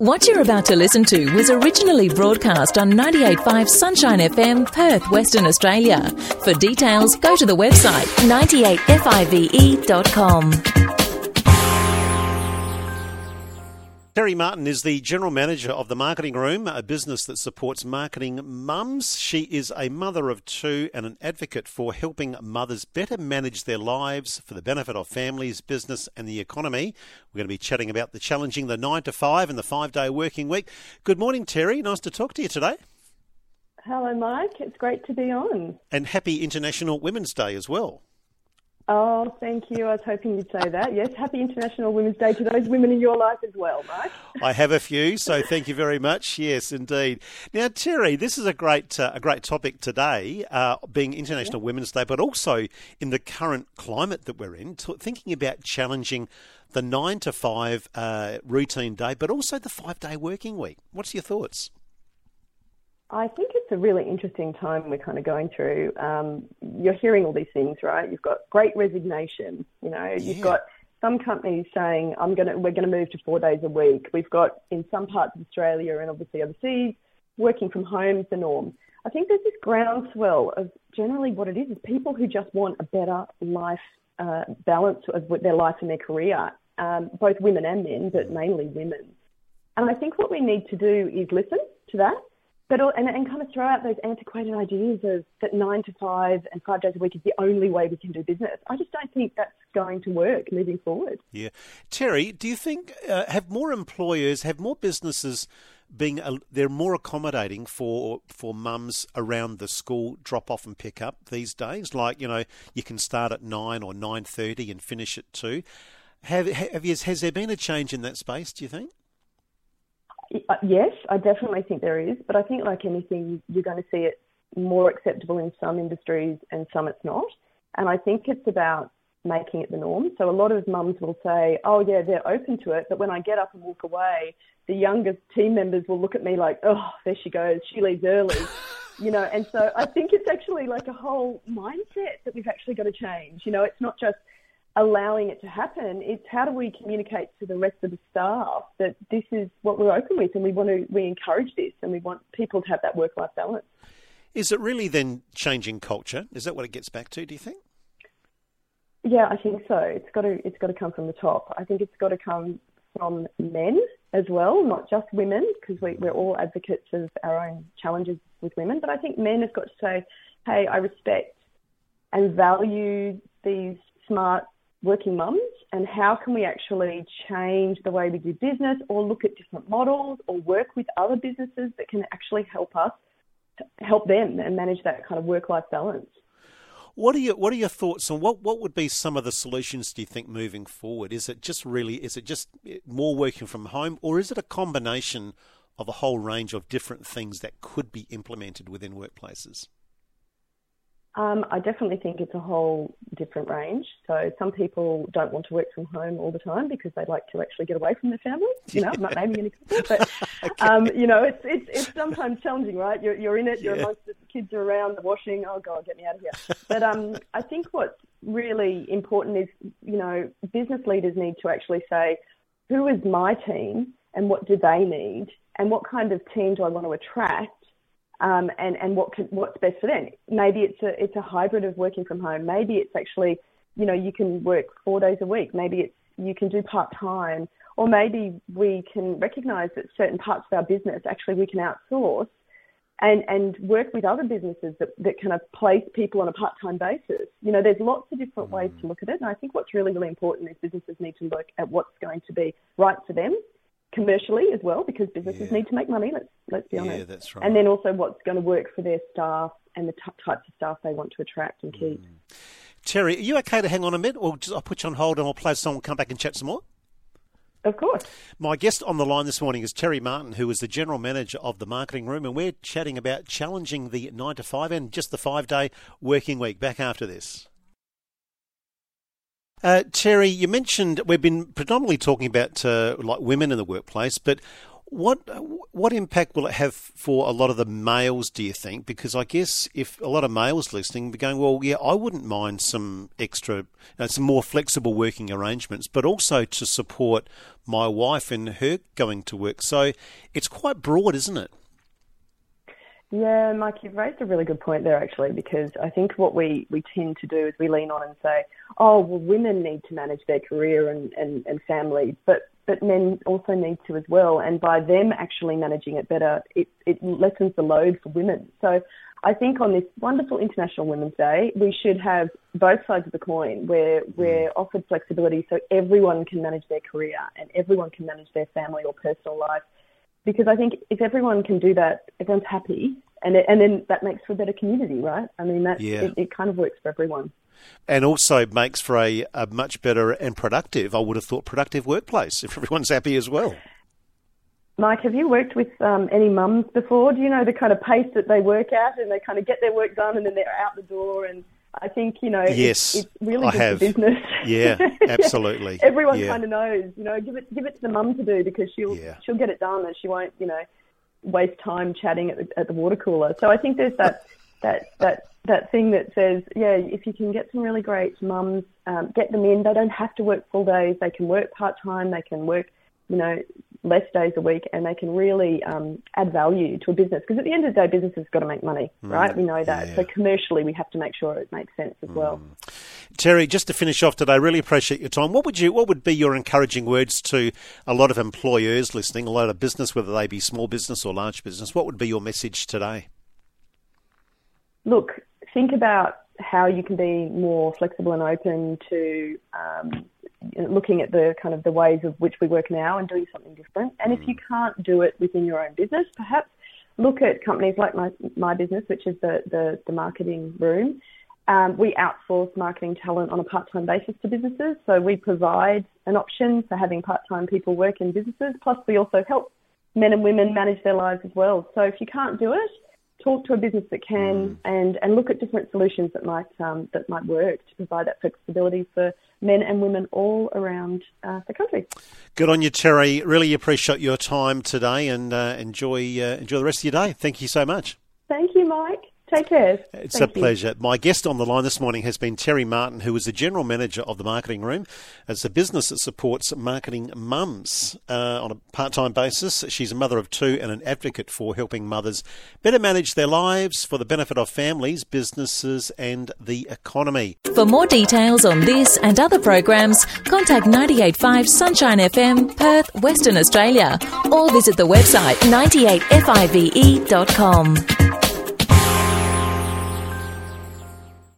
What you're about to listen to was originally broadcast on 98.5 Sunshine FM, Perth, Western Australia. For details, go to the website 98five.com. Terri Martin is the general manager of the Marketing Room, a business that supports marketing mums. She is a mother of two and an advocate for helping mothers better manage their lives for the benefit of families, business, and the economy. We're going to be chatting about the challenging the nine to five and the five day working week. Good morning, Terri. Nice to talk to you today. Hello, Mike. It's great to be on. And happy International Women's Day as well. Oh, thank you. I was hoping you'd say that. Yes, happy International Women's Day to those women in your life as well, Mike. I have a few, so thank you very much. Yes, indeed. Now, Terri, this is a great uh, a great topic today, uh, being International yeah. Women's Day, but also in the current climate that we're in, t- thinking about challenging the nine to five uh, routine day, but also the five day working week. What's your thoughts? I think it's a really interesting time we're kind of going through. Um, you're hearing all these things, right? You've got great resignation. You know, yeah. you've got some companies saying, "I'm gonna, we're going to move to four days a week." We've got in some parts of Australia and obviously overseas, working from home is the norm. I think there's this groundswell of generally what it is is people who just want a better life uh, balance of their life and their career, um, both women and men, but mainly women. And I think what we need to do is listen to that but and, and kind of throw out those antiquated ideas of that nine to five and five days a week is the only way we can do business. I just don't think that's going to work moving forward. Yeah, Terri, do you think uh, have more employers, have more businesses being uh, they're more accommodating for for mums around the school drop off and pick up these days? Like you know, you can start at nine or nine thirty and finish at two. Have, have has there been a change in that space? Do you think? Yes, I definitely think there is, but I think like anything, you're going to see it more acceptable in some industries and some it's not. And I think it's about making it the norm. So a lot of mums will say, "Oh yeah, they're open to it," but when I get up and walk away, the youngest team members will look at me like, "Oh, there she goes. She leaves early." you know, and so I think it's actually like a whole mindset that we've actually got to change. You know, it's not just allowing it to happen. It's how do we communicate to the rest of the staff that this is what we're open with and we want to we encourage this and we want people to have that work life balance. Is it really then changing culture? Is that what it gets back to, do you think? Yeah, I think so. It's got to it's got to come from the top. I think it's got to come from men as well, not just women, because we, we're all advocates of our own challenges with women. But I think men have got to say, hey, I respect and value these smart working mums and how can we actually change the way we do business or look at different models or work with other businesses that can actually help us help them and manage that kind of work life balance. What are your What are your thoughts on what What would be some of the solutions? Do you think moving forward? Is it just really? Is it just more working from home, or is it a combination of a whole range of different things that could be implemented within workplaces? Um, I definitely think it's a whole different range. So some people don't want to work from home all the time because they like to actually get away from their family. You know, I'm not naming any people, but okay. um, you know, it's, it's it's sometimes challenging, right? You're you're in it. You're yeah. amongst the kids are around, the washing. Oh God, get me out of here. But um, I think what's really important is you know business leaders need to actually say, who is my team and what do they need, and what kind of team do I want to attract um, and and what can, what's best for them. Maybe it's a it's a hybrid of working from home. Maybe it's actually you know you can work four days a week. Maybe it's you can do part time, or maybe we can recognise that certain parts of our business actually we can outsource. And, and work with other businesses that, that kind of place people on a part-time basis. You know, there's lots of different ways to look at it. And I think what's really, really important is businesses need to look at what's going to be right for them commercially as well, because businesses yeah. need to make money. Let's let's be honest. Yeah, that's right. And then also what's going to work for their staff and the t- types of staff they want to attract and keep. Mm. Terri, are you okay to hang on a minute, or just, I'll put you on hold and I'll play a song. Come back and chat some more. Of course. My guest on the line this morning is Terri Martin, who is the general manager of the marketing room, and we're chatting about challenging the nine to five and just the five day working week. Back after this. Uh, Terri, you mentioned we've been predominantly talking about uh, like women in the workplace, but What what impact will it have for a lot of the males? Do you think? Because I guess if a lot of males listening be going, well, yeah, I wouldn't mind some extra, you know, some more flexible working arrangements, but also to support my wife in her going to work. So it's quite broad, isn't it? Yeah, Mike, you've raised a really good point there actually, because I think what we, we tend to do is we lean on and say, oh, well, women need to manage their career and, and, and family, but, but men also need to as well. And by them actually managing it better, it, it lessens the load for women. So I think on this wonderful International Women's Day, we should have both sides of the coin where we're mm. offered flexibility so everyone can manage their career and everyone can manage their family or personal life because I think if everyone can do that, everyone's happy, and it, and then that makes for a better community, right? I mean, that yeah. it, it, kind of works for everyone. And also makes for a, a much better and productive, I would have thought, productive workplace if everyone's happy as well. Mike, have you worked with um, any mums before? Do you know the kind of pace that they work at, and they kind of get their work done, and then they're out the door, and I think you know, yes, it's, it's really I good have. business. Yeah, absolutely. Everyone yeah. kind of knows, you know, give it give it to the mum to do because she'll yeah. she'll get it done and she won't, you know, waste time chatting at the, at the water cooler. So I think there's that that that that thing that says, yeah, if you can get some really great mums, um, get them in. They don't have to work full days. They can work part time. They can work, you know, less days a week and they can really um, add value to a business. Because at the end of the day, business has got to make money, mm, right? We know that. Yeah. So commercially, we have to make sure it makes sense as mm. well. Terri, just to finish off today, really appreciate your time. What would you, what would be your encouraging words to a lot of employers listening, a lot of business, whether they be small business or large business? What would be your message today? Look, think about how you can be more flexible and open to um, looking at the kind of the ways of which we work now and doing something different. And if you mm. can't do it within your own business, perhaps look at companies like my, my business, which is the, the, the marketing room. Um, we outsource marketing talent on a part-time basis to businesses. So we provide an option for having part-time people work in businesses. Plus we also help men and women manage their lives as well. So if you can't do it, talk to a business that can mm. and, and look at different solutions that might um, that might work to provide that flexibility for men and women all around uh, the country. Good on you, Terri. Really appreciate your time today and uh, enjoy uh, enjoy the rest of your day. Thank you so much. Thank you, Mike. Take care. It's Thank a pleasure. My guest on the line this morning has been Terri Martin, who is the general manager of the marketing room. It's a business that supports marketing mums uh, on a part time basis. She's a mother of two and an advocate for helping mothers better manage their lives for the benefit of families, businesses, and the economy. For more details on this and other programs, contact 985 Sunshine FM, Perth, Western Australia, or visit the website 98five.com.